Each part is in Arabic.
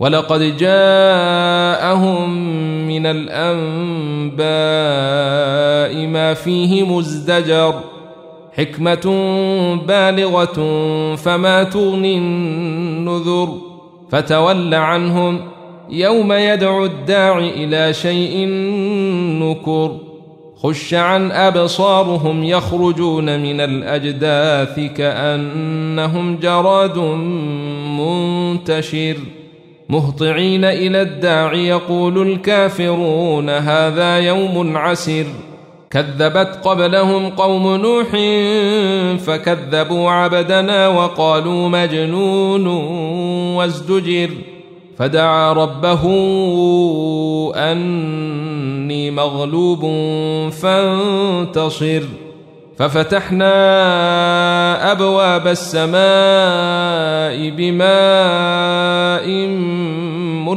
ولقد جاءهم من الأنباء ما فيه مزدجر حكمة بالغة فما تغني النذر فتول عنهم يوم يدعو الداعي إلى شيء نكر خش عن أبصارهم يخرجون من الأجداث كأنهم جراد منتشر مهطعين إلى الداع يقول الكافرون هذا يوم عسر كذبت قبلهم قوم نوح فكذبوا عبدنا وقالوا مجنون وازدجر. فدعا ربه أني مغلوب فانتصر. ففتحنا أبواب السماء بماء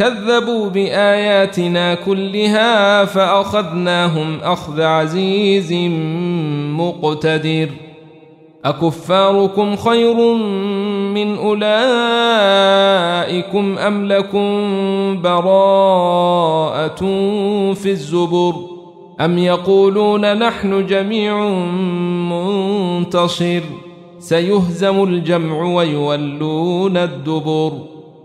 كذبوا بآياتنا كلها فأخذناهم أخذ عزيز مقتدر. أكفاركم خير من أولئكم أم لكم براءة في الزبر؟ أم يقولون نحن جميع منتصر؟ سيهزم الجمع ويولون الدبر.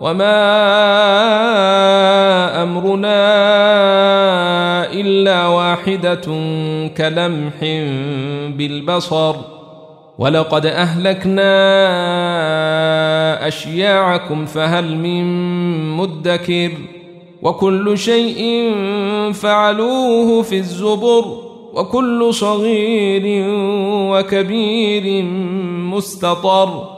وما امرنا الا واحدة كلمح بالبصر ولقد اهلكنا اشياعكم فهل من مدكر وكل شيء فعلوه في الزبر وكل صغير وكبير مستطر